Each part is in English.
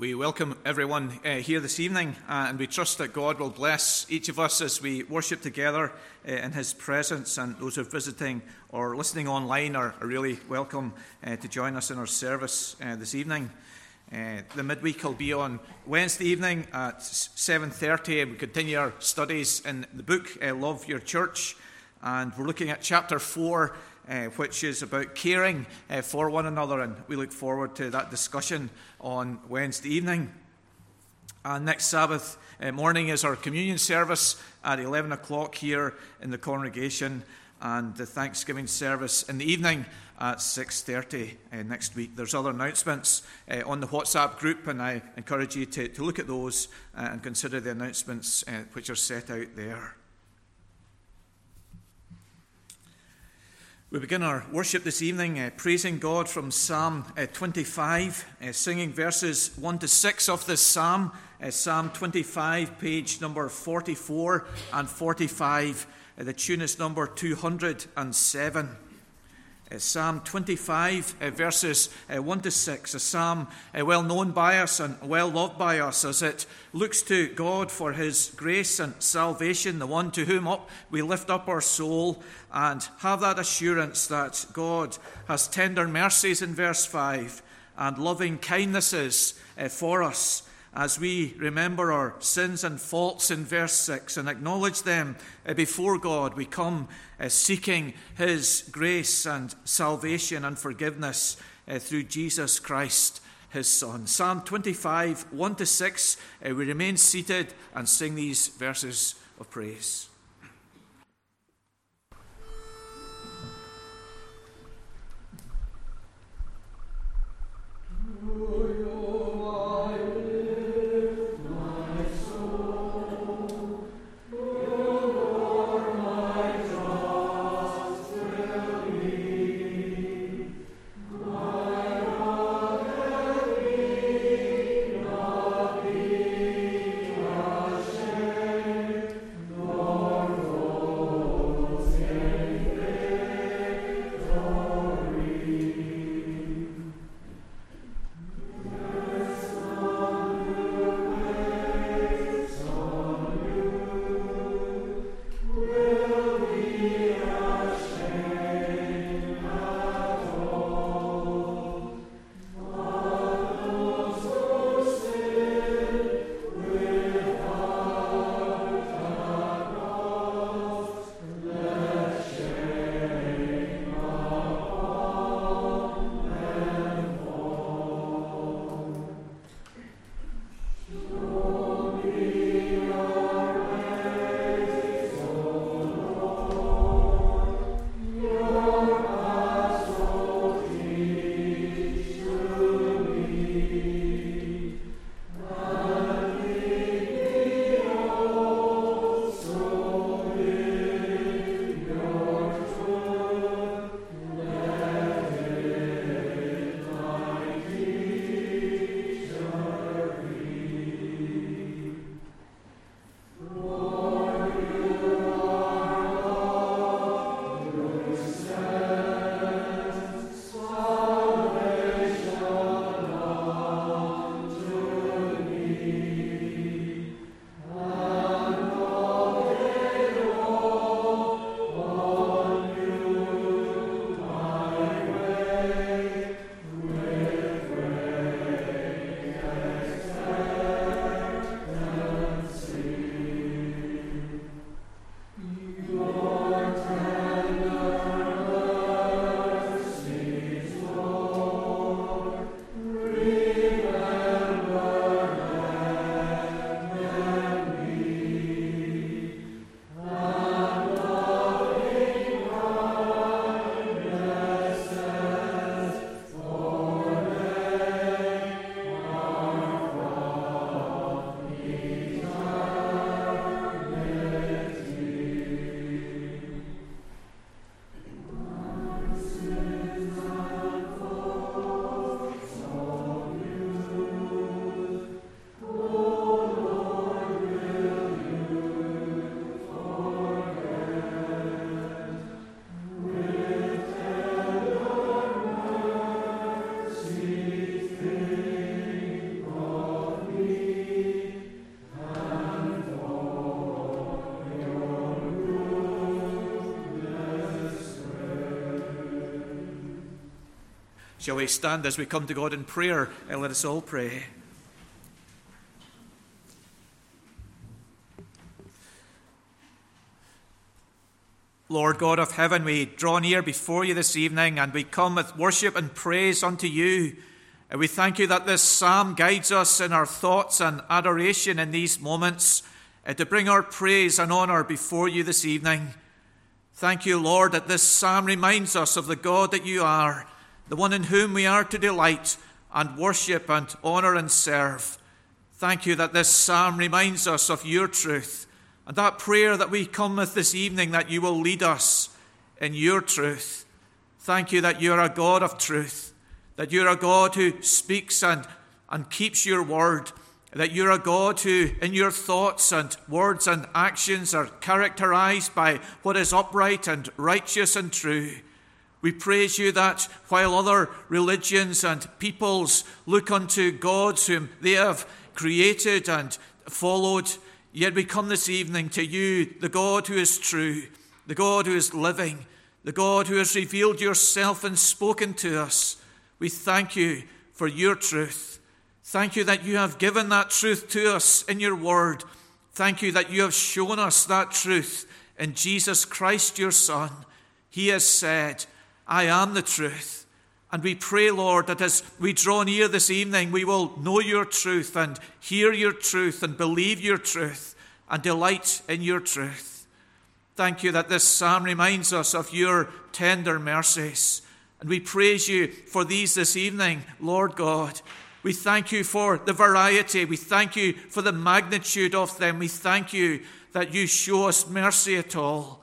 We welcome everyone uh, here this evening, uh, and we trust that God will bless each of us as we worship together uh, in His presence. And those who are visiting or listening online are, are really welcome uh, to join us in our service uh, this evening. Uh, the midweek will be on Wednesday evening at 7:30, and we continue our studies in the book "Love Your Church," and we're looking at chapter four uh, which is about caring uh, for one another, and we look forward to that discussion on Wednesday evening. And next Sabbath uh, morning is our communion service at 11 o'clock here in the congregation, and the Thanksgiving service in the evening at 6.30 uh, next week. There's other announcements uh, on the WhatsApp group, and I encourage you to, look at those and consider the announcements which are set out there. We begin our worship this evening uh, praising God from Psalm uh, 25, uh, singing verses 1 to 6 of this psalm. Uh, psalm 25, page number 44 and 45. Uh, the tune is number 207. Uh, psalm 25, uh, verses uh, 1 to 6, a psalm well known by us and well loved by us as it looks to God for his grace and salvation, the one to whom up we lift up our soul. And have that assurance that God has tender mercies in verse 5 and loving kindnesses for us as we remember our sins and faults in verse 6 and acknowledge them uh, before God, we come uh, seeking His grace and salvation and forgiveness uh, through Jesus Christ, His Son. Psalm 25, 1 to 6, we remain seated and sing these verses of praise. Shall we stand as we come to God in prayer? And let us all pray. Lord God of heaven, we draw near before you this evening and we come with worship and praise unto you. And we thank you that this psalm guides us in our thoughts and adoration in these moments uh, to bring our praise and honour before you this evening. Thank you, Lord, that this psalm reminds us of the God that you are, the one in whom we are to delight and worship and honour and serve. Thank you that this psalm reminds us of your truth and that prayer that we come with this evening that you will lead us in your truth. Thank you that you're a God of truth, that you're a God who speaks and, and keeps your word, that you're a God who, in your thoughts and words and actions, are characterized by what is upright and righteous and true. We praise you that while other religions and peoples look unto gods whom they have created and followed, Yet we come this evening to you, the God who is true, the God who is living, the God who has revealed yourself and spoken to us. We thank you for your truth. Thank you that you have given that truth to us in your word. Thank you that you have shown us that truth in Jesus Christ, your Son. He has said, I am the truth. And we pray, Lord, that as we draw near this evening, we will know your truth and hear your truth and believe your truth and delight in your truth. Thank you that this psalm reminds us of your tender mercies. And we praise you for these this evening, Lord God. We thank you for the variety. We thank you for the magnitude of them. We thank you that you show us mercy at all.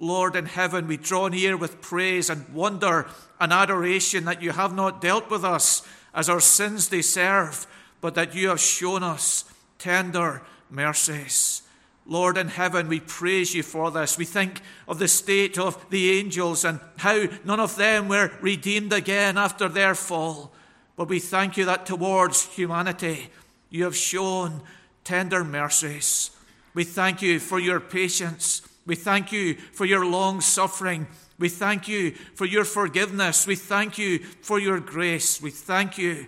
Lord in heaven, we draw near with praise and wonder and adoration that you have not dealt with us as our sins deserve, but that you have shown us tender mercies. Lord in heaven, we praise you for this. We think of the state of the angels and how none of them were redeemed again after their fall. But we thank you that towards humanity you have shown tender mercies. We thank you for your patience. We thank you for your long suffering. We thank you for your forgiveness. We thank you for your grace. We thank you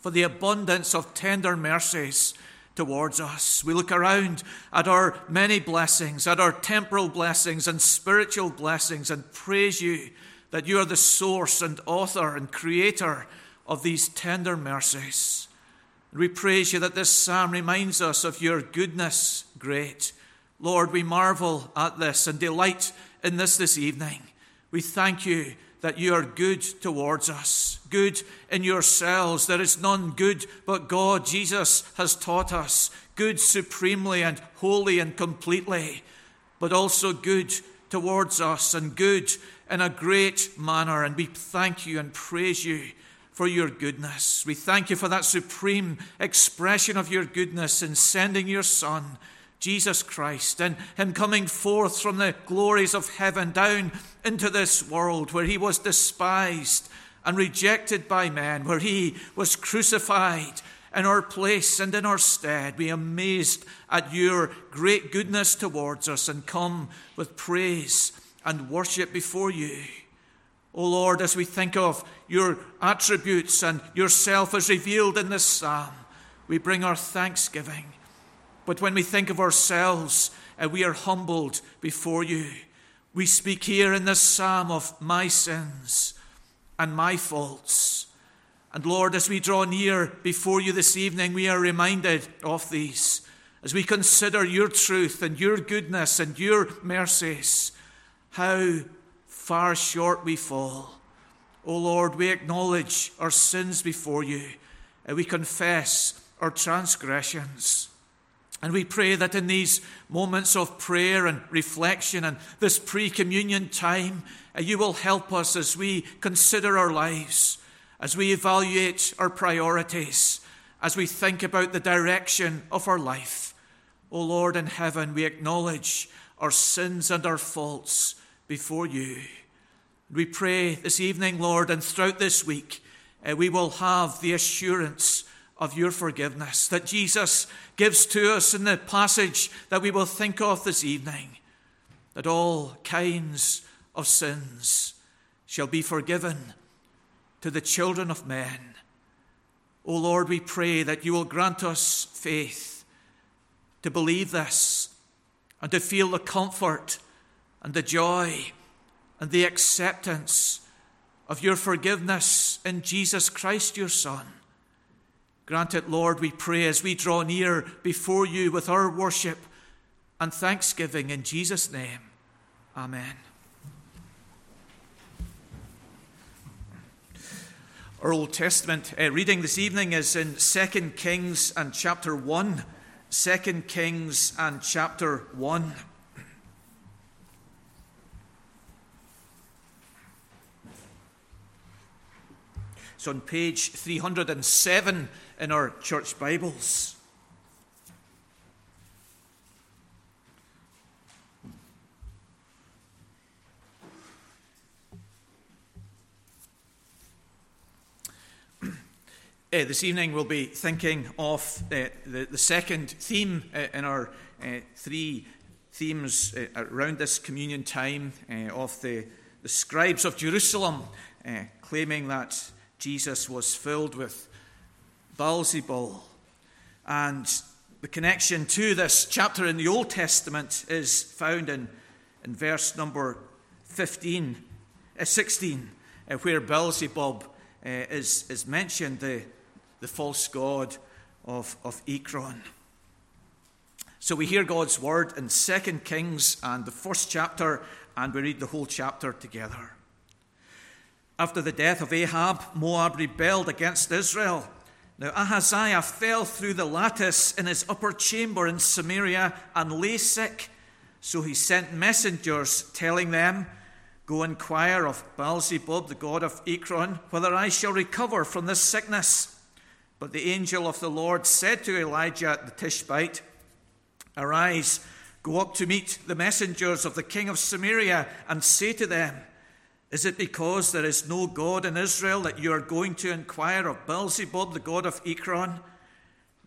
for the abundance of tender mercies towards us. We look around at our many blessings, at our temporal blessings and spiritual blessings, and praise you that you are the source and author and creator of these tender mercies. We praise you that this psalm reminds us of your goodness great Lord, we marvel at this and delight in this this evening. We thank you that you are good towards us, good in yourselves. There is none good but God. Jesus has taught us good supremely and wholly and completely, but also good towards us and good in a great manner. And we thank you and praise you for your goodness. We thank you for that supreme expression of your goodness in sending your Son Jesus Christ and Him coming forth from the glories of heaven down into this world where He was despised and rejected by men, where He was crucified in our place and in our stead. Be amazed at your great goodness towards us and come with praise and worship before you. O Lord, as we think of your attributes and yourself as revealed in this psalm, we bring our thanksgiving but when we think of ourselves, uh, we are humbled before you. We speak here in this psalm of my sins and my faults. And Lord, as we draw near before you this evening, we are reminded of these. As we consider your truth and your goodness and your mercies, how far short we fall. O Lord, we acknowledge our sins before you and we confess our transgressions. And we pray that in these moments of prayer and reflection and this pre communion time, uh, you will help us as we consider our lives, as we evaluate our priorities, as we think about the direction of our life. O oh Lord in heaven, we acknowledge our sins and our faults before you. We pray this evening, Lord, and throughout this week, uh, we will have the assurance of your forgiveness that Jesus gives to us in the passage that we will think of this evening that all kinds of sins shall be forgiven to the children of men. O Lord, we pray that you will grant us faith to believe this and to feel the comfort and the joy and the acceptance of your forgiveness in Jesus Christ, your Son. Grant it, Lord, we pray, as we draw near before you with our worship and thanksgiving in Jesus' name. Amen. Our Old Testament uh, reading this evening is in 2 Kings and chapter 1. 2 Kings and chapter 1. It's on page 307 in our church Bibles. Uh, this evening we'll be thinking of uh, the, the second theme uh, in our three themes around this communion time of the, the scribes of Jerusalem claiming that Jesus was filled with Beelzebul. And the connection to this chapter in the Old Testament is found in, in verse number 15, uh, 16, uh, where Beelzebub uh, is, is mentioned. The, the false god of, of Ekron. So we hear God's word in 2 Kings and the first chapter, and we read the whole chapter together. After the death of Ahab, Moab rebelled against Israel. Now Ahaziah fell through the lattice in his upper chamber in Samaria and lay sick. So he sent messengers telling them, Go inquire of Beelzebub, the god of Ekron, whether I shall recover from this sickness. But the angel of the Lord said to Elijah the Tishbite, Arise, go up to meet the messengers of the king of Samaria, and say to them, Is it because there is no God in Israel that you are going to inquire of Beelzebub, the god of Ekron?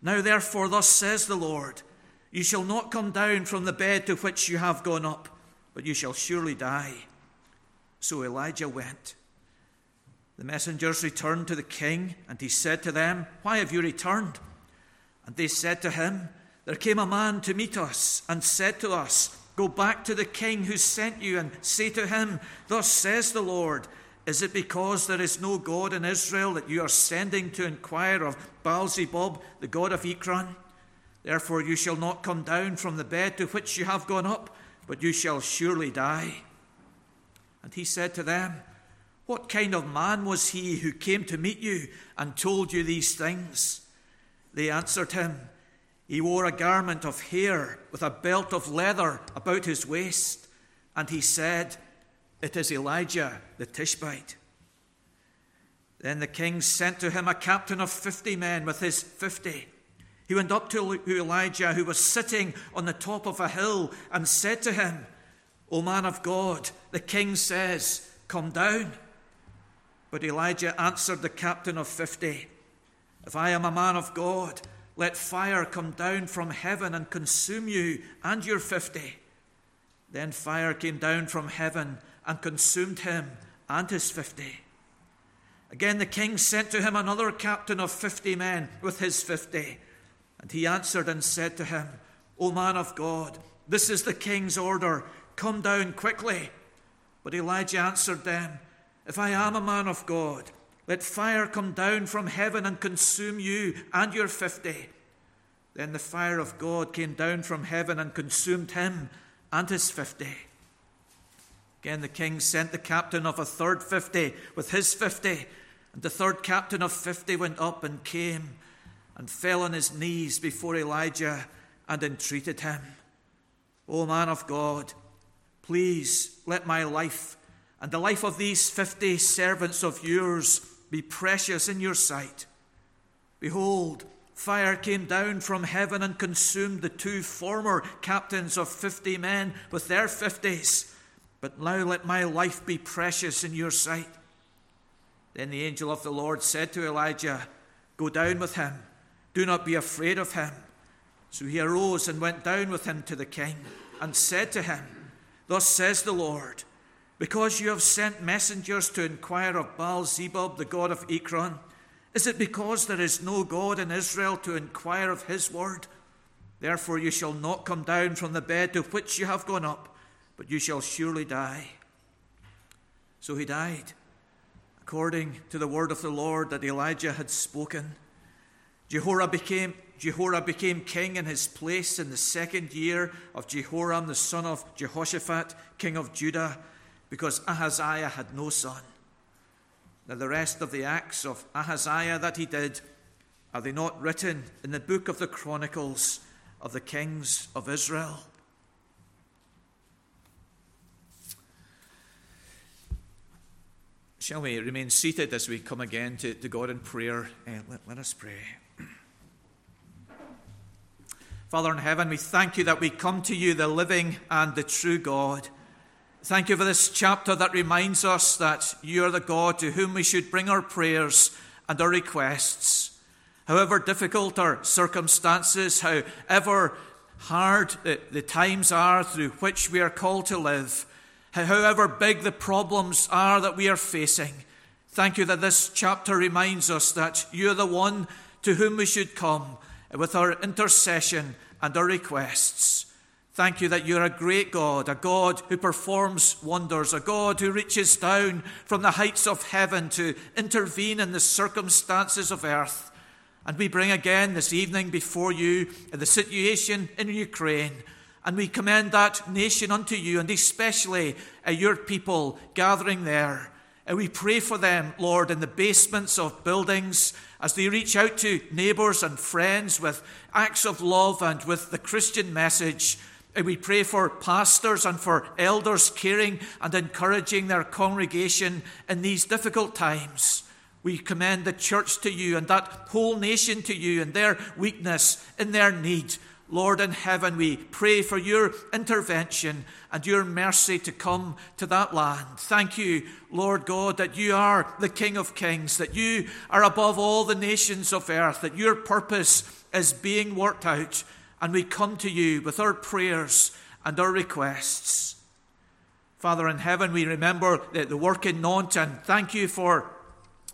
Now therefore, thus says the Lord, You shall not come down from the bed to which you have gone up, but you shall surely die. So Elijah went. The messengers returned to the king, and he said to them, Why have you returned? And they said to him, There came a man to meet us, and said to us, Go back to the king who sent you, and say to him, Thus says the Lord, Is it because there is no God in Israel that you are sending to inquire of Beelzebub, the god of Ekron? Therefore you shall not come down from the bed to which you have gone up, but you shall surely die. And he said to them, what kind of man was he who came to meet you and told you these things? They answered him, He wore a garment of hair with a belt of leather about his waist. And he said, It is Elijah the Tishbite. Then the king sent to him a captain of fifty men with his fifty. He went up to Elijah, who was sitting on the top of a hill, and said to him, O man of God, the king says, Come down. But Elijah answered the captain of fifty If I am a man of God, let fire come down from heaven and consume you and your fifty. Then fire came down from heaven and consumed him and his fifty. Again, the king sent to him another captain of fifty men with his fifty. And he answered and said to him, O man of God, this is the king's order. Come down quickly. But Elijah answered them, if I am a man of God, let fire come down from heaven and consume you and your fifty. Then the fire of God came down from heaven and consumed him and his fifty. Again, the king sent the captain of a third fifty with his fifty, and the third captain of fifty went up and came and fell on his knees before Elijah and entreated him, O man of God, please let my life and the life of these fifty servants of yours be precious in your sight. Behold, fire came down from heaven and consumed the two former captains of fifty men with their fifties. But now let my life be precious in your sight. Then the angel of the Lord said to Elijah, Go down with him, do not be afraid of him. So he arose and went down with him to the king, and said to him, Thus says the Lord, Because you have sent messengers to inquire of Baal Zebub, the god of Ekron? Is it because there is no God in Israel to inquire of his word? Therefore you shall not come down from the bed to which you have gone up, but you shall surely die. So he died, according to the word of the Lord that Elijah had spoken. Jehoram became, Jehoram became king in his place in the second year of Jehoram, the son of Jehoshaphat, king of Judah, because Ahaziah had no son. Now, the rest of the acts of Ahaziah that he did, are they not written in the book of the Chronicles of the kings of Israel? Shall we remain seated as we come again to, to God in prayer? Uh, let, let us pray. Father in heaven, we thank you that we come to you, the living and the true God. Thank you for this chapter that reminds us that you are the God to whom we should bring our prayers and our requests. However difficult our circumstances, however hard the, the times are through which we are called to live, however big the problems are that we are facing, thank you that this chapter reminds us that you are the one to whom we should come with our intercession and our requests. Thank you that you're a great God, a God who performs wonders, a God who reaches down from the heights of heaven to intervene in the circumstances of earth. And we bring again this evening before you the situation in Ukraine. And we commend that nation unto you, and especially uh, your people gathering there. And we pray for them, Lord, in the basements of buildings as they reach out to neighbours and friends with acts of love and with the Christian message. We pray for pastors and for elders caring and encouraging their congregation in these difficult times. We commend the church to you and that whole nation to you and their weakness, in their need. Lord in heaven, we pray for your intervention and your mercy to come to that land. Thank you, Lord God, that you are the King of kings, that you are above all the nations of earth, that your purpose is being worked out and we come to you with our prayers and our requests. Father in heaven, we remember the, the work in Nantes and thank you for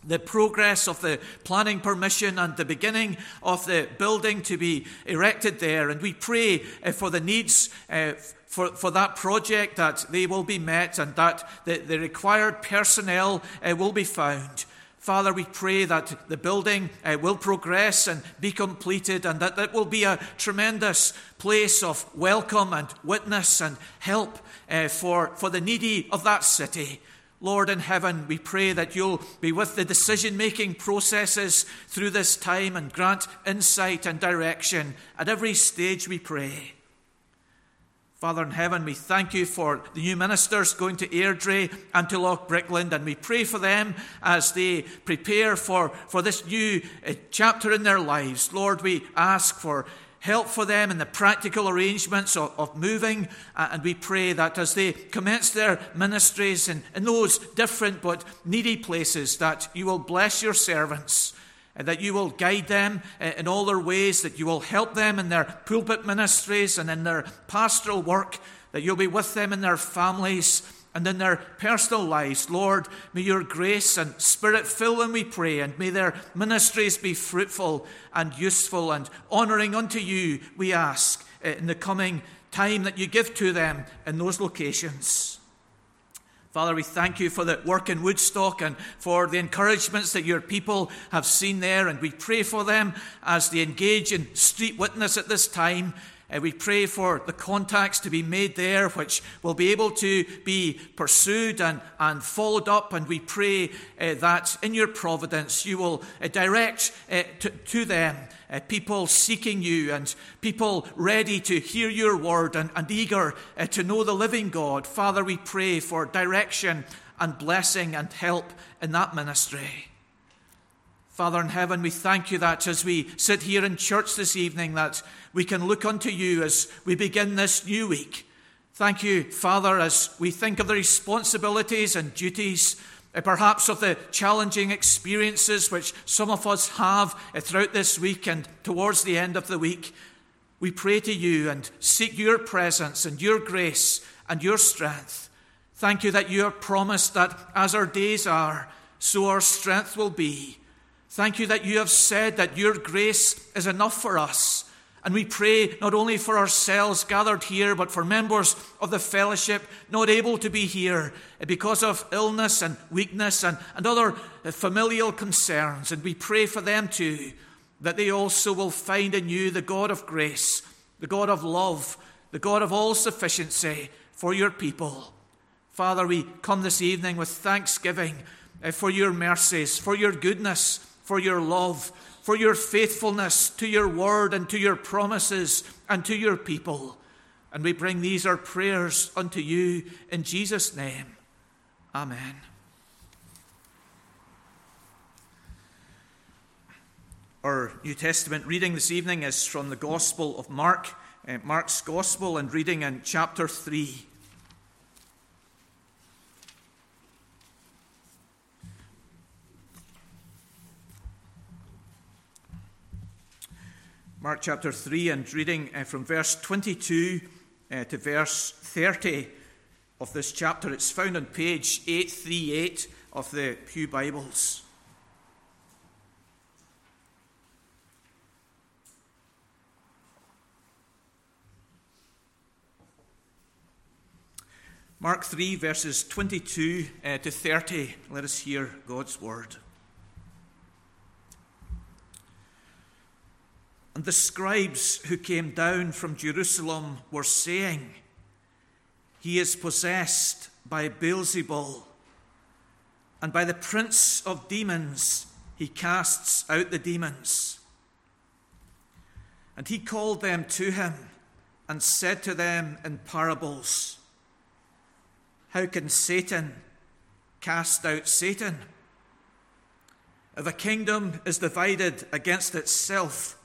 the progress of the planning permission and the beginning of the building to be erected there. And we pray uh, for the needs uh, for, for that project that they will be met and that the, the required personnel uh, will be found. Father, we pray that the building uh, will progress and be completed and that it will be a tremendous place of welcome and witness and help uh, for, for the needy of that city. Lord in heaven, we pray that you'll be with the decision making processes through this time and grant insight and direction at every stage, we pray. Father in heaven, we thank you for the new ministers going to Airdrie and to Loughbrickland, and we pray for them as they prepare for, for this new uh, chapter in their lives. Lord, we ask for help for them in the practical arrangements of, of moving, and we pray that as they commence their ministries in, in those different but needy places, that you will bless your servants and that you will guide them in all their ways, that you will help them in their pulpit ministries and in their pastoral work, that you'll be with them in their families and in their personal lives. Lord, may your grace and spirit fill them, we pray, and may their ministries be fruitful and useful and honouring unto you, we ask, in the coming time that you give to them in those locations. Father, we thank you for the work in Woodstock and for the encouragements that your people have seen there. And we pray for them as they engage in street witness at this time. Uh, we pray for the contacts to be made there, which will be able to be pursued and, and followed up. And we pray uh, that in your providence you will uh, direct uh, to, to them uh, people seeking you and people ready to hear your word and, and eager uh, to know the living God. Father, we pray for direction and blessing and help in that ministry. Father in heaven, we thank you that as we sit here in church this evening, that we can look unto you as we begin this new week. Thank you, Father, as we think of the responsibilities and duties perhaps of the challenging experiences which some of us have uh, throughout this week and towards the end of the week, we pray to you and seek your presence and your grace and your strength. Thank you that you have promised that as our days are, so our strength will be. Thank you that you have said that your grace is enough for us. And we pray not only for ourselves gathered here, but for members of the fellowship not able to be here because of illness and weakness and, and other familial concerns. And we pray for them too, that they also will find in you the God of grace, the God of love, the God of all sufficiency for your people. Father, we come this evening with thanksgiving eh, for your mercies, for your goodness, for your love for your faithfulness to your word and to your promises and to your people. And we bring these our prayers unto you in Jesus' name. Amen. Our New Testament reading this evening is from the Gospel of Mark, uh, Mark's Gospel, and reading in chapter 3. Mark chapter 3 and reading uh, from verse 22 uh, to verse 30 of this chapter. It's found on page 838 of the Pew Bibles. Mark 3, verses 22 uh, to 30. Let us hear God's word. And the scribes who came down from Jerusalem were saying, He is possessed by Beelzebul, and by the prince of demons he casts out the demons. And he called them to him and said to them in parables, How can Satan cast out Satan? If a kingdom is divided against itself,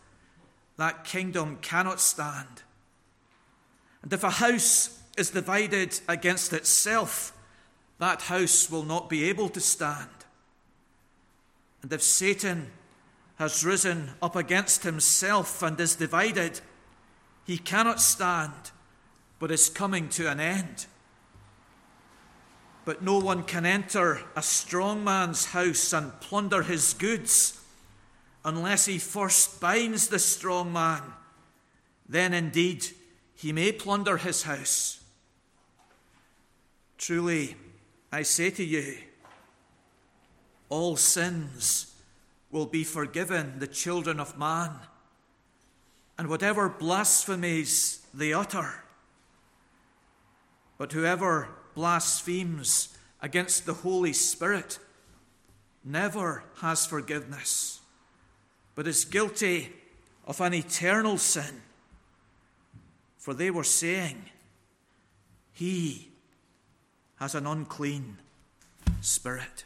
that kingdom cannot stand. And if a house is divided against itself, that house will not be able to stand. And if Satan has risen up against himself and is divided, he cannot stand, but is coming to an end. But no one can enter a strong man's house and plunder his goods unless he first binds the strong man. Then indeed he may plunder his house. Truly, I say to you, all sins will be forgiven the children of man, and whatever blasphemies they utter. But whoever blasphemes against the Holy Spirit never has forgiveness but is guilty of an eternal sin. For they were saying, He has an unclean spirit.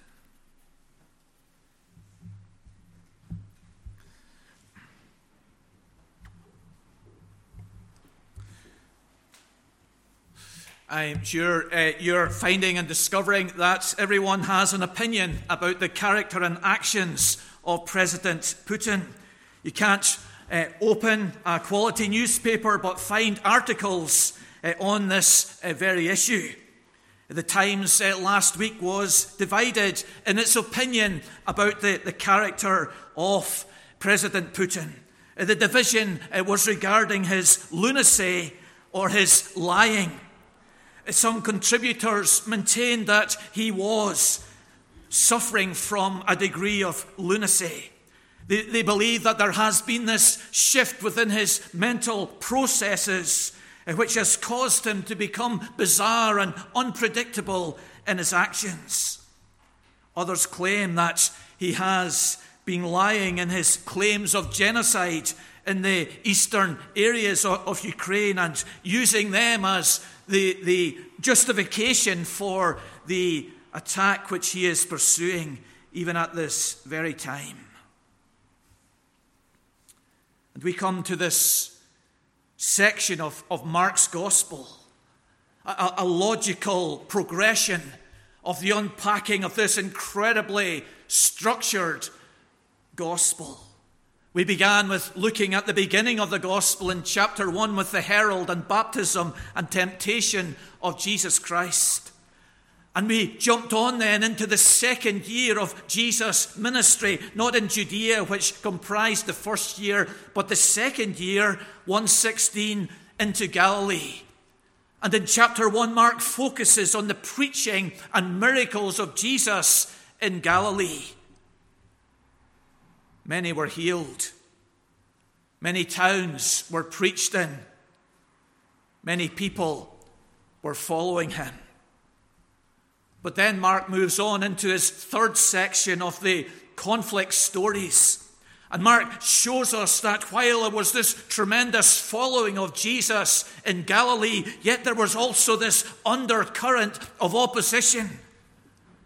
I'm sure uh, you're finding and discovering that everyone has an opinion about the character and actions of President Putin. You can't uh, open a quality newspaper but find articles uh, on this uh, very issue. The Times uh, last week was divided in its opinion about the, the character of President Putin. Uh, the division uh, was regarding his lunacy or his lying. Some contributors maintained that he was suffering from a degree of lunacy. They, they believe that there has been this shift within his mental processes, uh, which has caused him to become bizarre and unpredictable in his actions. Others claim that he has been lying in his claims of genocide in the eastern areas of Ukraine and using them as the, the justification for the attack which he is pursuing even at this very time. And we come to this section of, of Mark's gospel, a, a logical progression of the unpacking of this incredibly structured gospel. We began with looking at the beginning of the gospel in chapter 1 with the herald and baptism and temptation of Jesus Christ. And we jumped on then into the second year of Jesus' ministry, not in Judea, which comprised the first year, but the second year, 116, into Galilee. And in chapter 1, Mark focuses on the preaching and miracles of Jesus in Galilee. Many were healed, many towns were preached in, many people were following him. But then Mark moves on into his third section of the conflict stories. And Mark shows us that while there was this tremendous following of Jesus in Galilee, yet there was also this undercurrent of opposition.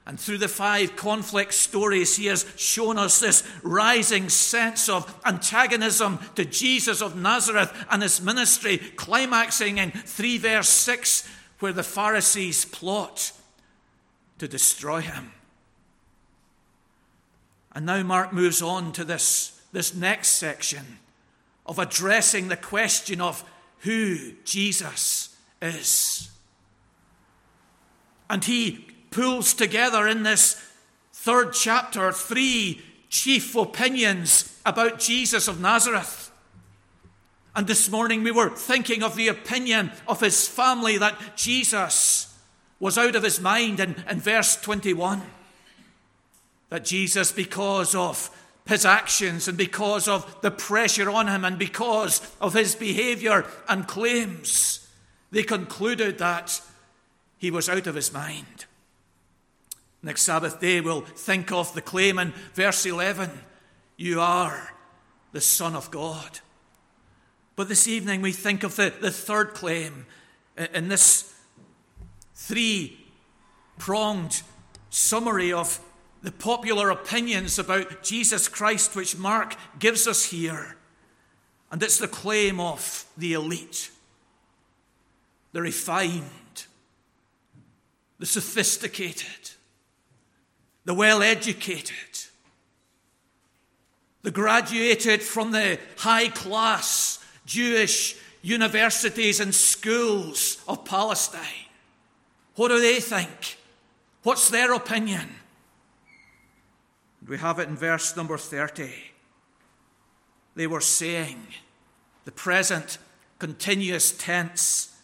And through the five conflict stories, he has shown us this rising sense of antagonism to Jesus of Nazareth and his ministry, climaxing in 3 verse 6, where the Pharisees plot to destroy him. And now Mark moves on to this, this next section of addressing the question of who Jesus is. And he pulls together in this third chapter three chief opinions about Jesus of Nazareth. And this morning we were thinking of the opinion of his family that Jesus was out of his mind in, in verse 21. That Jesus, because of his actions and because of the pressure on him and because of his behavior and claims, they concluded that he was out of his mind. Next Sabbath day, we'll think of the claim in verse 11 You are the Son of God. But this evening, we think of the, the third claim in this three pronged summary of the popular opinions about Jesus Christ, which Mark gives us here. And it's the claim of the elite, the refined, the sophisticated, the well educated, the graduated from the high class Jewish universities and schools of Palestine. What do they think? What's their opinion? We have it in verse number 30. They were saying, the present continuous tense,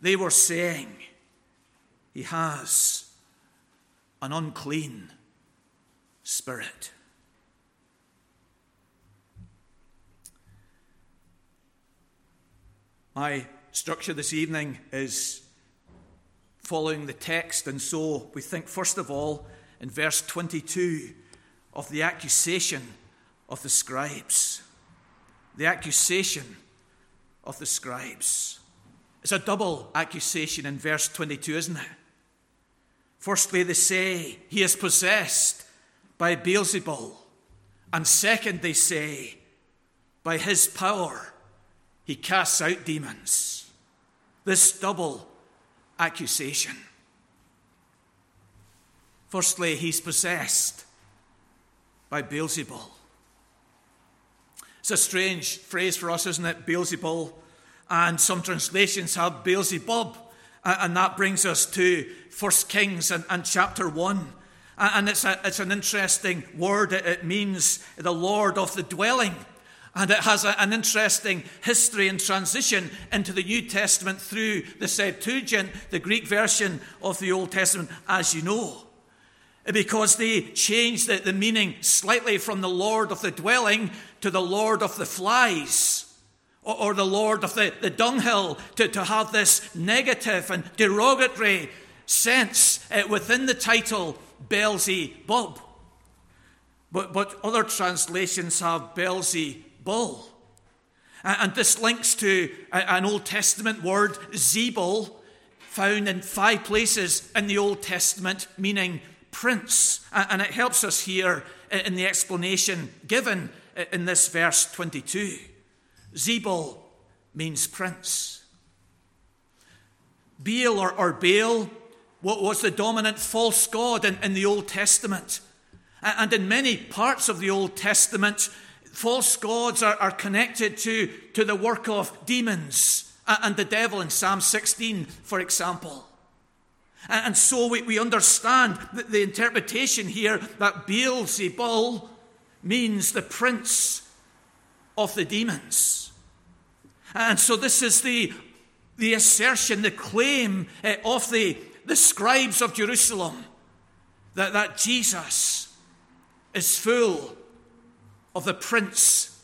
they were saying, He has an unclean spirit. My structure this evening is following the text. And so we think, first of all, in verse 22 of the accusation of the scribes. The accusation of the scribes. It's a double accusation in verse 22, isn't it? Firstly, they say he is possessed by Beelzebul. And second, they say, by his power he casts out demons. This double accusation. Firstly, he's possessed by Beelzebul. It's a strange phrase for us, isn't it? Beelzebul. And some translations have Beelzebub. And that brings us to 1 Kings and, and chapter 1. And it's, a, it's an interesting word. It means the Lord of the dwelling. And it has a, an interesting history and transition into the New Testament through the Septuagint, the Greek version of the Old Testament, as you know. Because they changed the, the meaning slightly from the Lord of the dwelling to the Lord of the flies or, the Lord of the, the dunghill to, to have this negative and derogatory sense uh, within the title Beelzebub. But, but other translations have Beelzebub bull. And this links to an Old Testament word, zebul, found in five places in the Old Testament, meaning prince. And it helps us here in the explanation given in this verse 22. Zebul means prince. Baal or, or Baal what was the dominant false god in, in the Old Testament. And in many parts of the Old Testament, False gods are, are connected to, to the work of demons and the devil in Psalm 16, for example. And so we, we understand that the interpretation here that Beelzebul means the prince of the demons. And so this is the, the assertion, the claim uh, of the, the scribes of Jerusalem that, that Jesus is full of the prince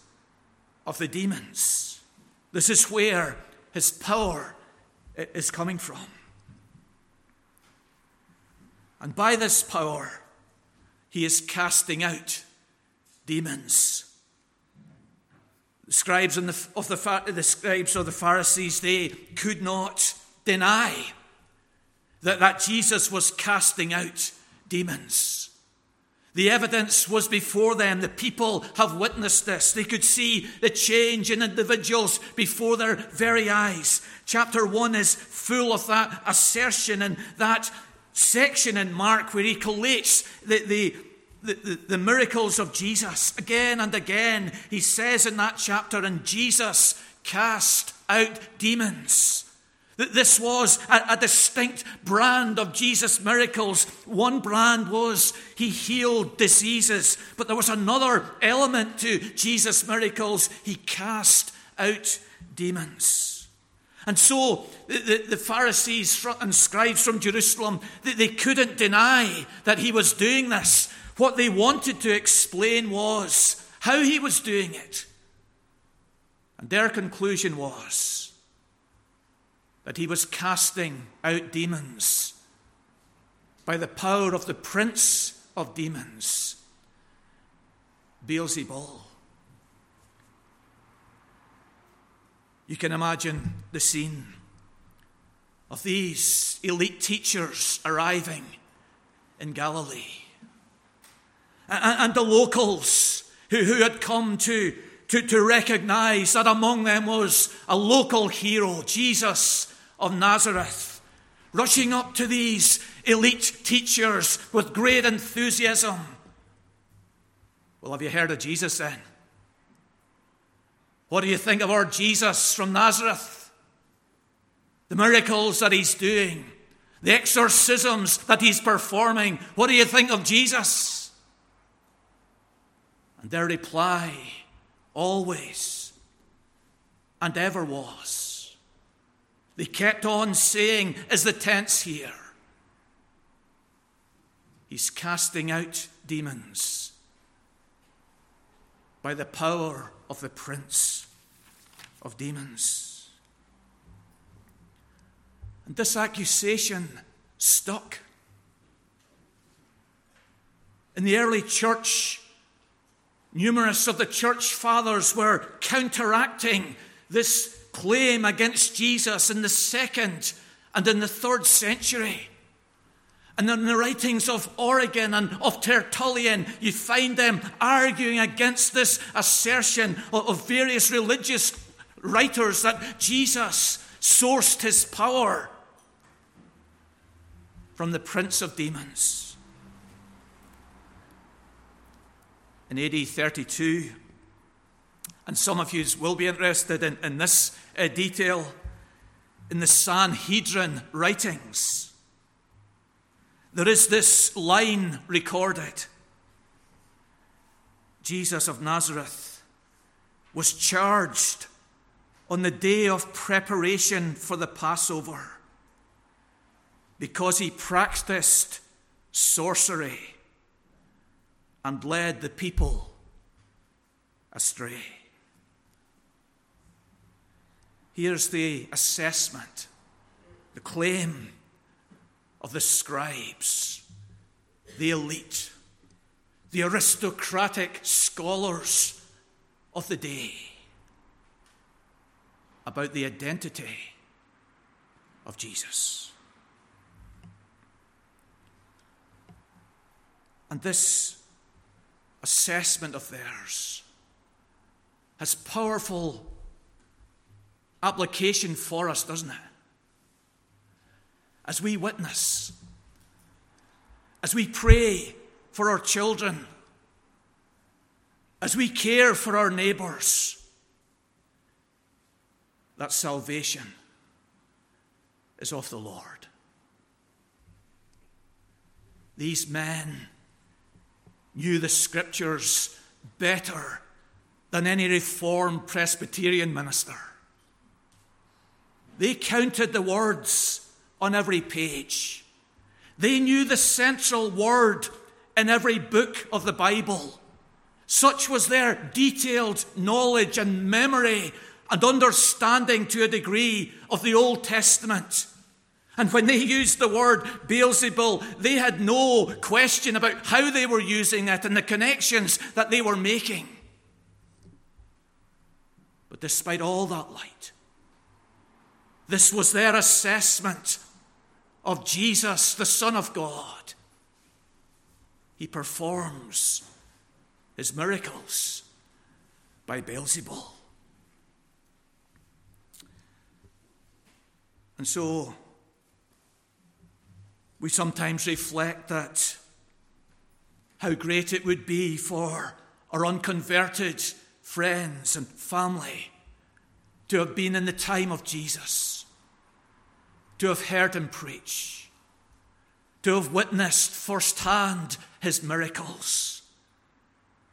of the demons. This is where his power is coming from. And by this power, he is casting out demons. The scribes and the, of the, the scribes of the Pharisees, they could not deny that, that Jesus was casting out demons. The evidence was before them. The people have witnessed this. They could see the change in individuals before their very eyes. Chapter 1 is full of that assertion and that section in Mark where he collates the, the, the, the, miracles of Jesus again and again. He says in that chapter, and Jesus cast out demons. That this was a, a, distinct brand of Jesus' miracles. One brand was he healed diseases, but there was another element to Jesus' miracles. He cast out demons. And so the, the, the Pharisees and scribes from Jerusalem, they, they couldn't deny that he was doing this. What they wanted to explain was how he was doing it. And their conclusion was that he was casting out demons by the power of the prince of demons, Beelzebul. You can imagine the scene of these elite teachers arriving in Galilee. And, and the locals who, who had come to, to, to recognize that among them was a local hero, Jesus of Nazareth, rushing up to these elite teachers with great enthusiasm. Well, have you heard of Jesus then? What do you think of our Jesus from Nazareth? The miracles that he's doing, the exorcisms that he's performing. What do you think of Jesus? And their reply always and ever was they kept on saying, as the tense here, He's casting out demons by the power of the Prince of Demons. And this accusation stuck. In the early church, numerous of the church fathers were counteracting this claim against Jesus in the second and in the third century. And in the writings of Origen and of Tertullian, you find them arguing against this assertion of various religious writers that Jesus sourced his power from the prince of demons. In AD 32, and some of you will be interested in, in this uh, detail in the Sanhedrin writings. There is this line recorded Jesus of Nazareth was charged on the day of preparation for the Passover because he practiced sorcery and led the people astray. Here's the assessment, the claim of the scribes, the elite, the aristocratic scholars of the day about the identity of Jesus. And this assessment of theirs has powerful application for us, doesn't it? As we witness, as we pray for our children, as we care for our neighbours, that salvation is of the Lord. These men knew the scriptures better than any Reformed Presbyterian minister. They counted the words on every page. They knew the central word in every book of the Bible. Such was their detailed knowledge and memory and understanding to a degree of the Old Testament. And when they used the word Beelzebul, they had no question about how they were using it and the connections that they were making. But despite all that light, this was their assessment of Jesus, the Son of God. He performs his miracles by Beelzebul. And so we sometimes reflect that how great it would be for our unconverted friends and family to have been in the time of Jesus, to have heard him preach, to have witnessed firsthand his miracles.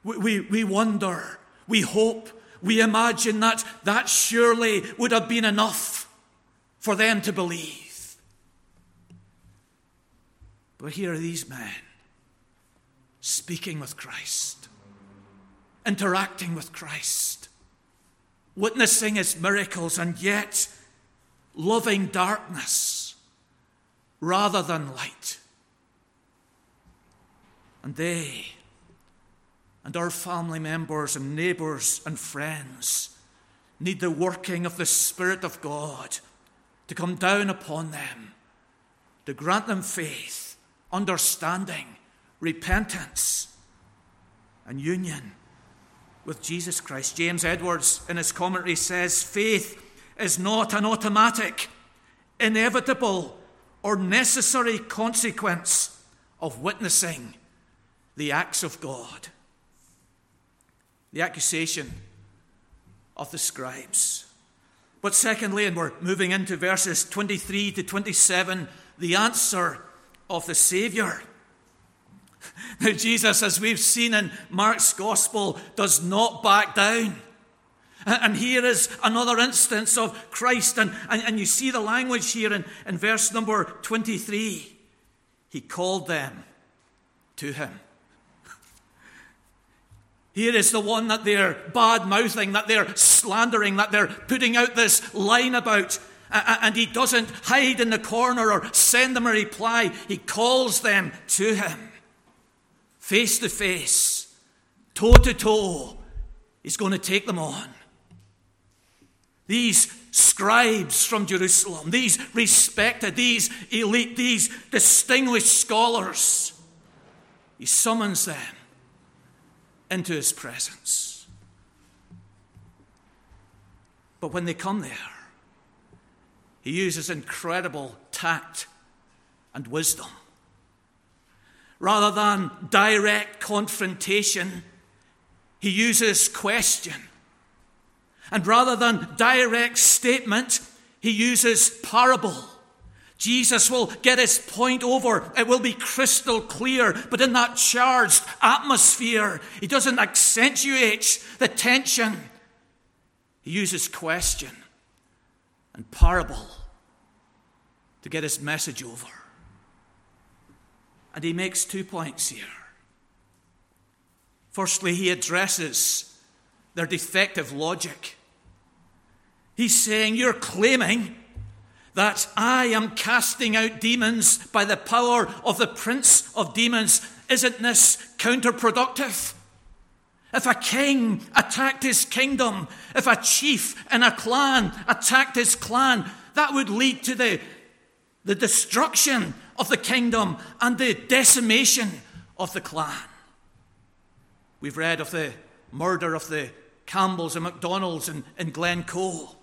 We, we, we wonder, we hope, we imagine that that surely would have been enough for them to believe. But here are these men speaking with Christ, interacting with Christ, witnessing his miracles, and yet loving darkness rather than light. And they and our family members and neighbours and friends need the working of the Spirit of God to come down upon them, to grant them faith, understanding, repentance, and union with Jesus Christ. James Edwards, in his commentary, says faith is not an automatic, inevitable, or necessary consequence of witnessing the acts of God. The accusation of the scribes but secondly, and we're moving into verses 23 to 27, the answer of the Saviour. Now, Jesus, as we've seen in Mark's Gospel, does not back down. And here is another instance of Christ, and, and, and you see the language here in, in verse number 23. He called them to him. Here is the one that they're bad mouthing, that they're slandering, that they're putting out this line about. And he doesn't hide in the corner or send them a reply. He calls them to him, face to face, toe to toe. He's going to take them on. These scribes from Jerusalem, these respected, these elite, these distinguished scholars, he summons them into his presence. But when they come there, he uses incredible tact and wisdom. Rather than direct confrontation, he uses question. And rather than direct statement, he uses parable. Jesus will get his point over. It will be crystal clear, but in that charged atmosphere, he doesn't accentuate the tension. He uses question and parable to get his message over. And he makes two points here. Firstly, he addresses their defective logic. He's saying, You're claiming that I am casting out demons by the power of the prince of demons. Isn't this counterproductive? If a king attacked his kingdom, if a chief in a clan attacked his clan, that would lead to the, the destruction of the kingdom and the decimation of the clan. We've read of the murder of the Campbells and MacDonalds in, in Glencoe.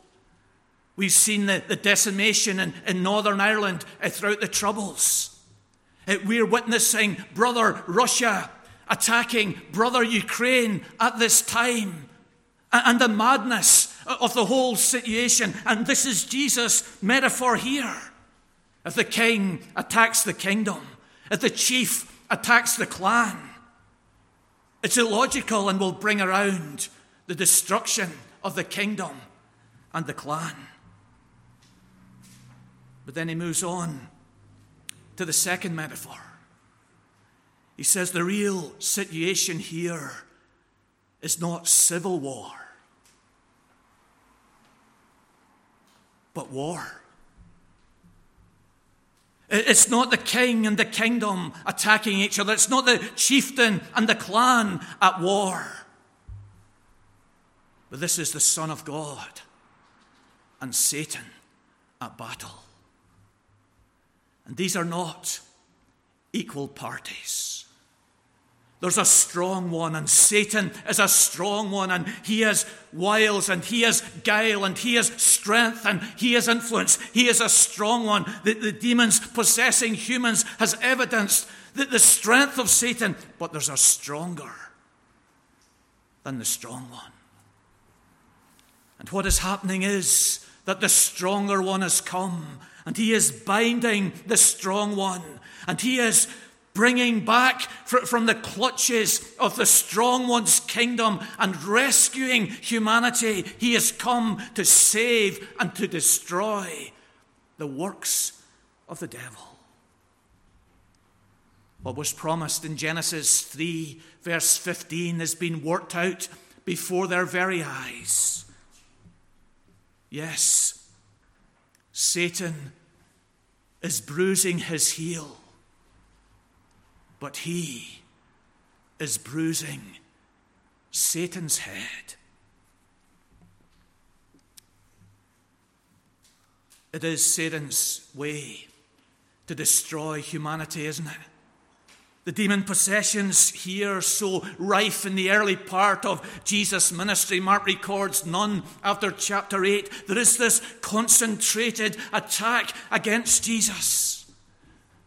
We've seen the, the decimation in, in Northern Ireland uh, throughout the Troubles. Uh, we're witnessing brother Russia attacking brother Ukraine at this time. And the madness of the whole situation. And this is Jesus' metaphor here. If the king attacks the kingdom, if the chief attacks the clan, it's illogical and will bring around the destruction of the kingdom and the clan. But then he moves on to the second metaphor. He says the real situation here is not civil war, but war. It's not the king and the kingdom attacking each other. It's not the chieftain and the clan at war. But this is the Son of God and Satan at battle. And these are not equal parties. There's a strong one, and Satan is a strong one, and he has wiles, and he has guile, and he has strength, and he has influence. He is a strong one. The, the demons possessing humans has evidenced the, the strength of Satan, but there's a stronger than the strong one. And what is happening is that the stronger one has come, and he is binding the strong one, and he is bringing back from the clutches of the strong one's kingdom and rescuing humanity. He has come to save and to destroy the works of the devil. What was promised in Genesis 3, verse 15, has been worked out before their very eyes. Yes, Satan is bruising his heel but he is bruising Satan's head. It is Satan's way to destroy humanity, isn't it? The demon possessions here so rife in the early part of Jesus' ministry. Mark records none after chapter 8. There is this concentrated attack against Jesus.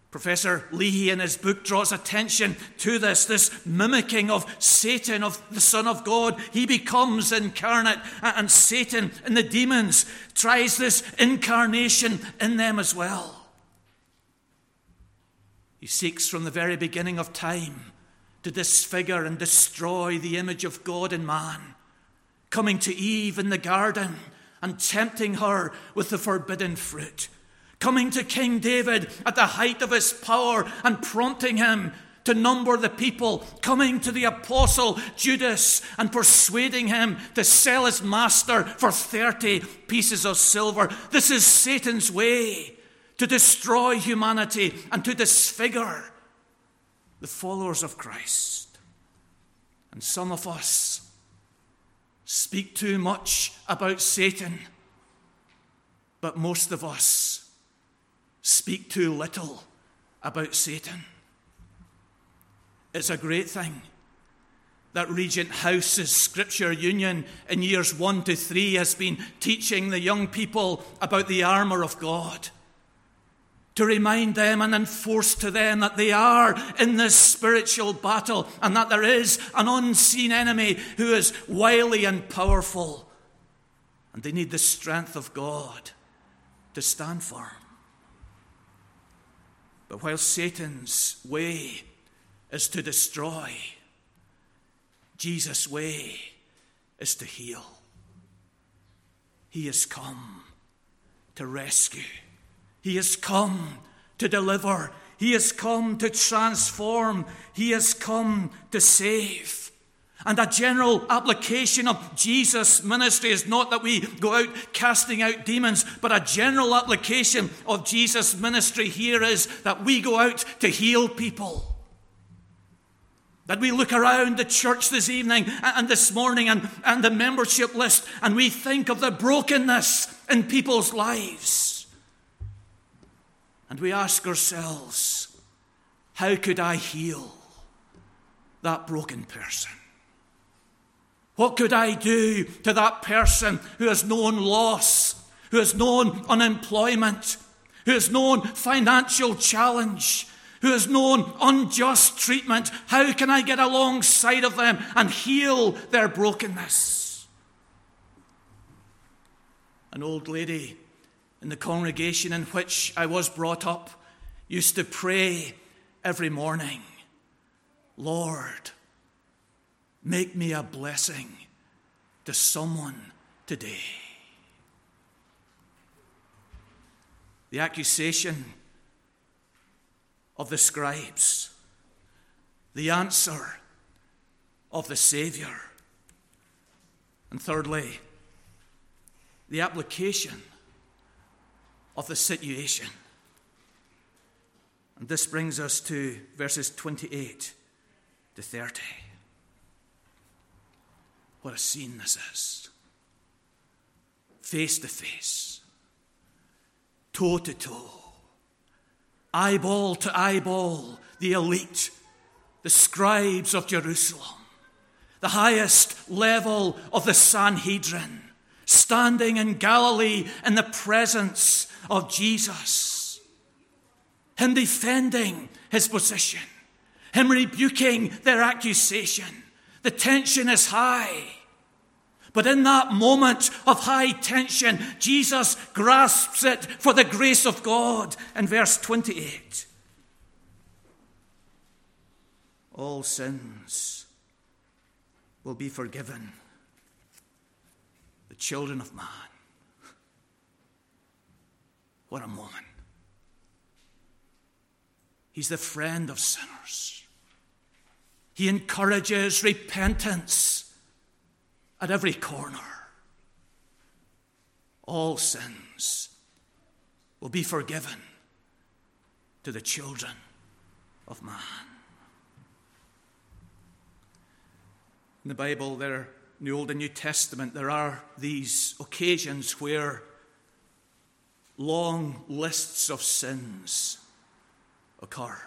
Professor Leahy, in his book, draws attention to this, this mimicking of Satan, of the Son of God. He becomes incarnate, and Satan and the demons tries this incarnation in them as well. He seeks from the very beginning of time to disfigure and destroy the image of God in man, coming to Eve in the garden and tempting her with the forbidden fruit coming to King David at the height of his power and prompting him to number the people, coming to the apostle Judas and persuading him to sell his master for 30 pieces of silver. This is Satan's way to destroy humanity and to disfigure the followers of Christ. And some of us speak too much about Satan, but most of us speak too little about Satan. It's a great thing that Regent House's Scripture Union in years one to three has been teaching the young people about the armour of God. To remind them and enforce to them that they are in this spiritual battle and that there is an unseen enemy who is wily and powerful. And they need the strength of God to stand firm. But while Satan's way is to destroy, Jesus' way is to heal. He has come to rescue, He has come to deliver, He has come to transform, He has come to save. And a general application of Jesus' ministry is not that we go out casting out demons, but a general application of Jesus' ministry here is that we go out to heal people. That we look around the church this evening and this morning and, and the membership list and we think of the brokenness in people's lives. And we ask ourselves, how could I heal that broken person? What could I do to that person who has known loss, who has known unemployment, who has known financial challenge, who has known unjust treatment? How can I get alongside of them and heal their brokenness? An old lady in the congregation in which I was brought up used to pray every morning Lord, make me a blessing to someone today. The accusation of the scribes, the answer of the Saviour. And thirdly, the application of the situation. And this brings us to verses 28 to 30. What a scene this is. Face to face, toe to toe, eyeball to eyeball, the elite, the scribes of Jerusalem, the highest level of the Sanhedrin, standing in Galilee in the presence of Jesus. Him defending his position, him rebuking their accusation. The tension is high. But in that moment of high tension, Jesus grasps it for the grace of God in verse 28. All sins will be forgiven children of man. What a moment. He's the friend of sinners. He encourages repentance at every corner. All sins will be forgiven to the children of man. In the Bible, there, in the Old and New Testament, there are these occasions where long lists of sins occur.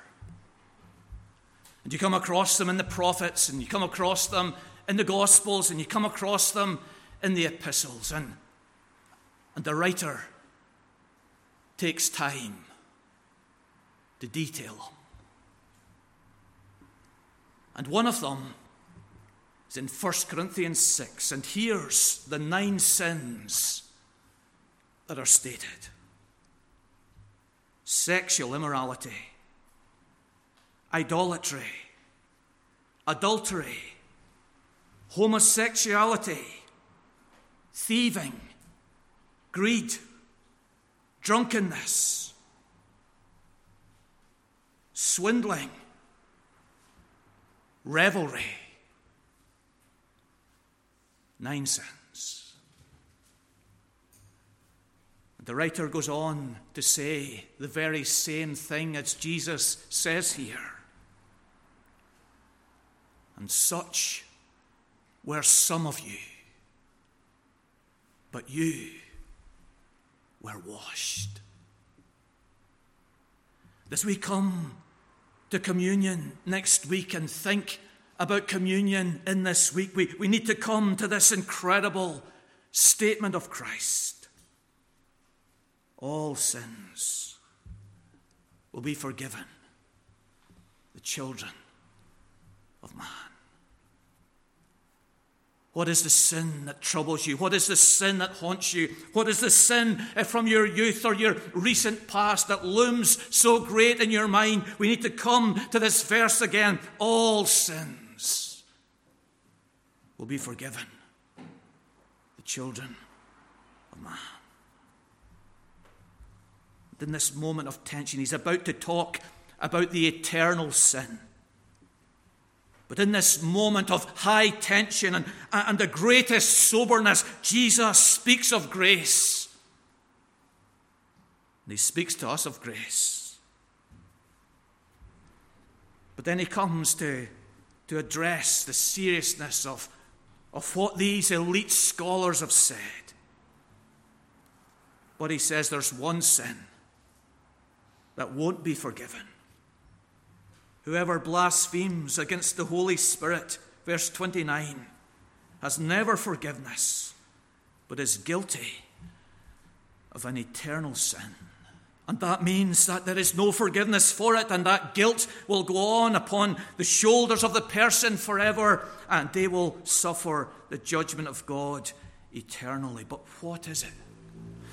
And you come across them in the prophets, and you come across them in the Gospels, and you come across them in the epistles. And, and the writer takes time to detail them. And one of them is in 1 Corinthians 6, and here's the nine sins that are stated sexual immorality, idolatry, adultery, homosexuality, thieving, greed, drunkenness, swindling, revelry. Nine sins. The writer goes on to say the very same thing as Jesus says here. And such were some of you, but you were washed. As we come to communion next week and think about communion in this week, we, we need to come to this incredible statement of Christ. All sins will be forgiven the children of man. What is the sin that troubles you? What is the sin that haunts you? What is the sin eh, from your youth or your recent past that looms so great in your mind? We need to come to this verse again. All sin will be forgiven. The children of man. In this moment of tension, he's about to talk about the eternal sin. But in this moment of high tension and, and the greatest soberness, Jesus speaks of grace. And he speaks to us of grace. But then he comes to, to address the seriousness of of what these elite scholars have said. But he says there's one sin that won't be forgiven. Whoever blasphemes against the Holy Spirit, verse 29, has never forgiveness, but is guilty of an eternal sin. And that means that there is no forgiveness for it, and that guilt will go on upon the shoulders of the person forever, and they will suffer the judgment of God eternally. But what is it?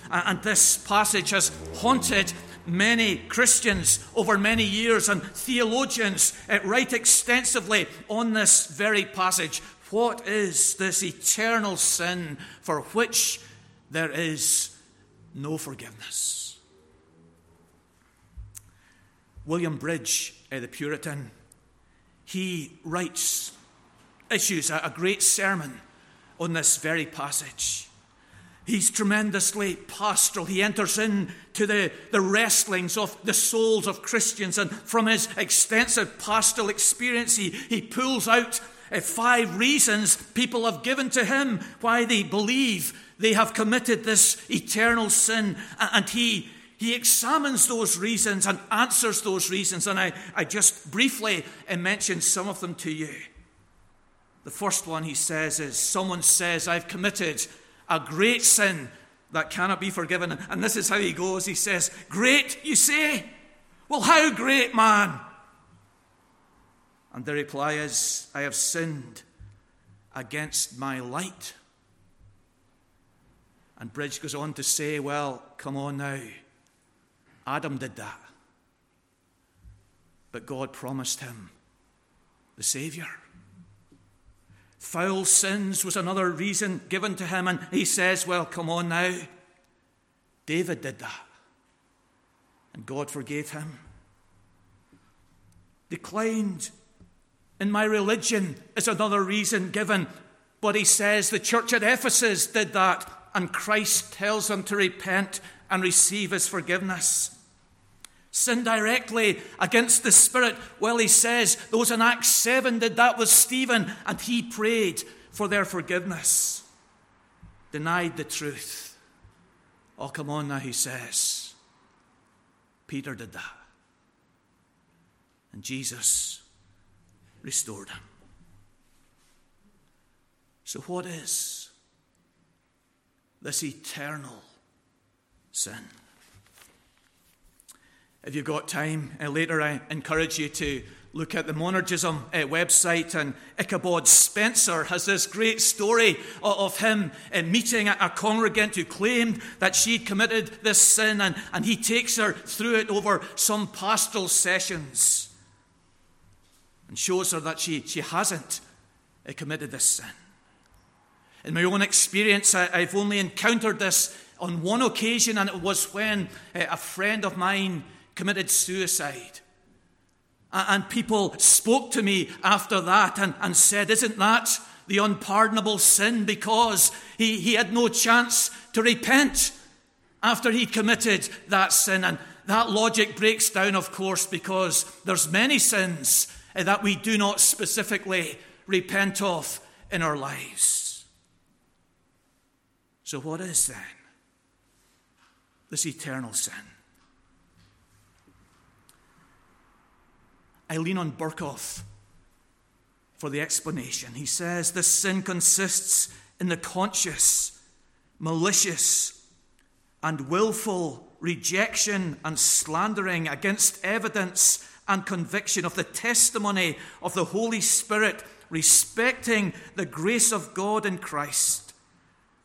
And this passage has haunted many Christians over many years and theologians uh, write extensively on this very passage. What is this eternal sin for which there is no forgiveness? William Bridge, uh, the Puritan, he writes, issues a, a great sermon on this very passage. He's tremendously pastoral. He enters into the, the wrestlings of the souls of Christians, and from his extensive pastoral experience, he, he pulls out uh, five reasons people have given to him why they believe they have committed this eternal sin. And he, he examines those reasons and answers those reasons. And I, I just briefly uh, mention some of them to you. The first one he says is someone says, I've committed a great sin that cannot be forgiven. And this is how he goes. He says, Great, you say? Well, how great, man? And the reply is, I have sinned against my light. And Bridge goes on to say, Well, come on now. Adam did that. But God promised him the Savior. Foul sins was another reason given to him, and he says, Well, come on now. David did that, and God forgave him. Declined in my religion is another reason given, but he says the church at Ephesus did that, and Christ tells them to repent and receive his forgiveness sin directly against the Spirit. Well, he says those in Acts 7 did that with Stephen, and he prayed for their forgiveness. Denied the truth. Oh, come on now, he says. Peter did that. And Jesus restored him. So, what is this eternal sin? If you've got time uh, later, I encourage you to look at the Monergism uh, website. And Ichabod Spencer has this great story of, of him uh, meeting a, congregant who claimed that she'd committed this sin, and, and he takes her through it over some pastoral sessions and shows her that she, she hasn't uh, committed this sin. In my own experience, I, I've only encountered this on one occasion, and it was when uh, a friend of mine committed suicide. And people spoke to me after that and, and said, Isn't that the unpardonable sin? Because he, he had no chance to repent after he committed that sin. And that logic breaks down, of course, because there's many sins that we do not specifically repent of in our lives. So, what is then this eternal sin? I lean on Berkhof for the explanation. He says this sin consists in the conscious, malicious, and willful rejection and slandering against evidence and conviction of the testimony of the Holy Spirit respecting the grace of God in Christ,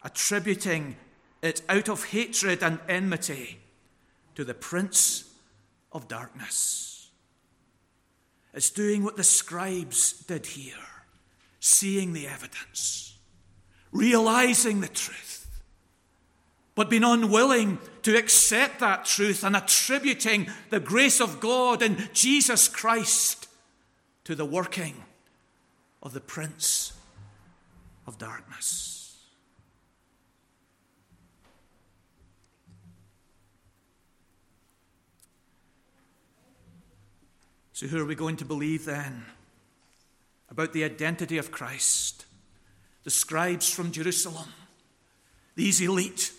attributing it out of hatred and enmity to the Prince of Darkness. It's doing what the scribes did here seeing the evidence, realizing the truth, but being unwilling to accept that truth and attributing the grace of God in Jesus Christ to the working of the Prince of Darkness. So, who are we going to believe then? About the identity of Christ? The scribes from Jerusalem, these elite,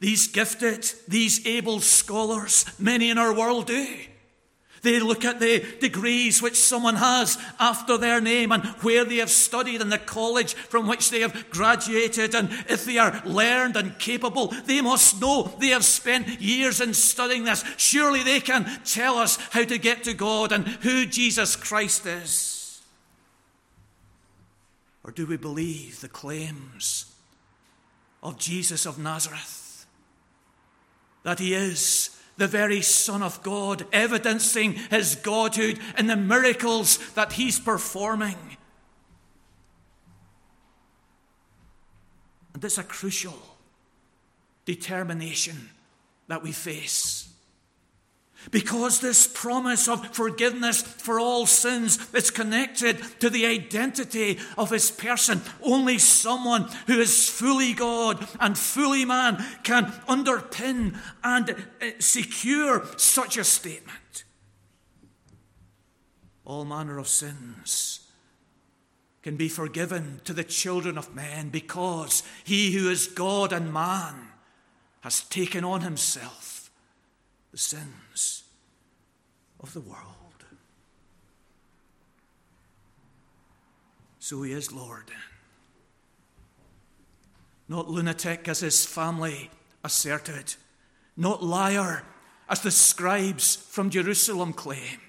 these gifted, these able scholars, many in our world do. They look at the degrees which someone has after their name and where they have studied and the college from which they have graduated. And if they are learned and capable, they must know they have spent years in studying this. Surely they can tell us how to get to God and who Jesus Christ is. Or do we believe the claims of Jesus of Nazareth? That he is the very Son of God, evidencing his Godhood in the miracles that he's performing. And it's a crucial determination that we face. Because this promise of forgiveness for all sins is connected to the identity of his person. Only someone who is fully God and fully man can underpin and uh, secure such a statement. All manner of sins can be forgiven to the children of men because he who is God and man has taken on himself the sins of the world. So he is Lord. Not lunatic as his family asserted, not liar as the scribes from Jerusalem claimed,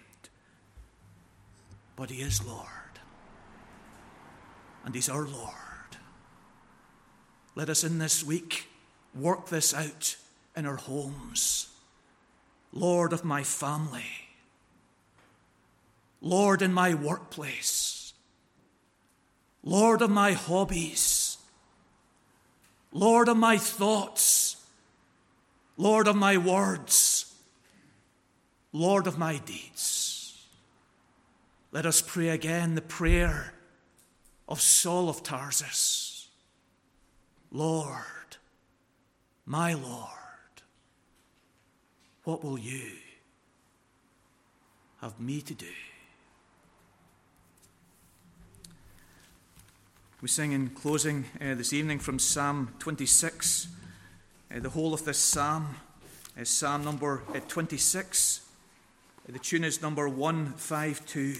but he is Lord. And he's our Lord. Let us in this week work this out in our homes. Lord of my family. Lord in my workplace, Lord of my hobbies, Lord of my thoughts, Lord of my words, Lord of my deeds. Let us pray again the prayer of Saul of Tarsus. Lord, my Lord, what will you have me to do? We sing in closing uh, this evening from Psalm 26. Uh, the whole of this psalm is Psalm number uh, 26. Uh, the tune is number 152.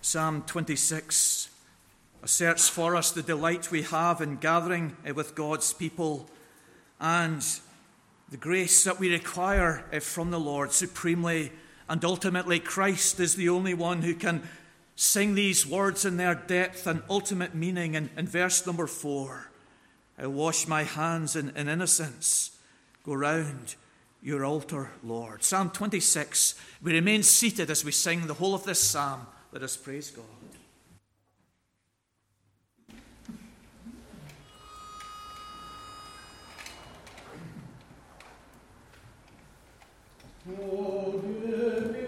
Psalm 26 asserts for us the delight we have in gathering uh, with God's people and the grace that we require uh, from the Lord supremely and ultimately, Christ is the only one who can sing these words in their depth and ultimate meaning. In, in verse number four, I wash my hands in, in innocence, go round your altar, Lord. Psalm 26. We remain seated as we sing the whole of this psalm. Let us praise God. Oh,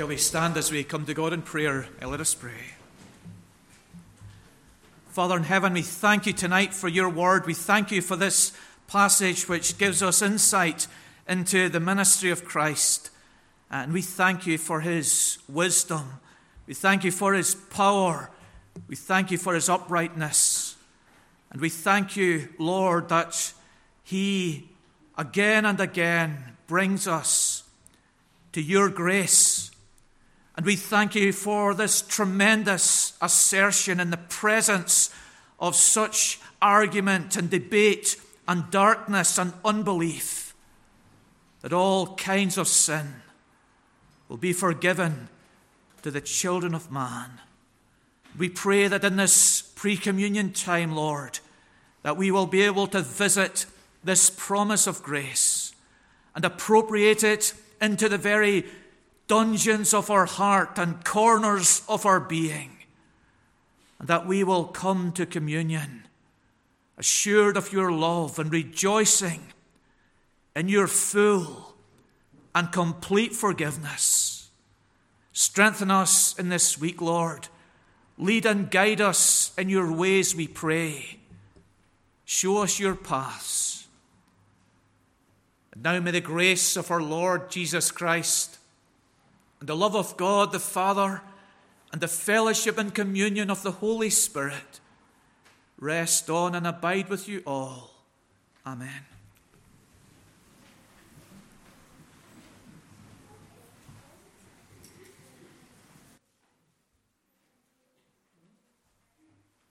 Shall we stand as we come to God in prayer? Uh, let us pray. Father in heaven, we thank you tonight for your word. We thank you for this passage which gives us insight into the ministry of Christ. And we thank you for his wisdom. We thank you for his power. We thank you for his uprightness. And we thank you, Lord, that he again and again brings us to your grace. And we thank you for this tremendous assertion in the presence of such argument and debate and darkness and unbelief that all kinds of sin will be forgiven to the children of man. We pray that in this pre communion time, Lord, that we will be able to visit this promise of grace and appropriate it into the very dungeons of our heart and corners of our being, and that we will come to communion assured of your love and rejoicing in your full and complete forgiveness. Strengthen us in this week, Lord. Lead and guide us in your ways, we pray. Show us your paths. And now may the grace of our Lord Jesus Christ and the love of God the Father and the fellowship and communion of the Holy Spirit rest on and abide with you all. Amen.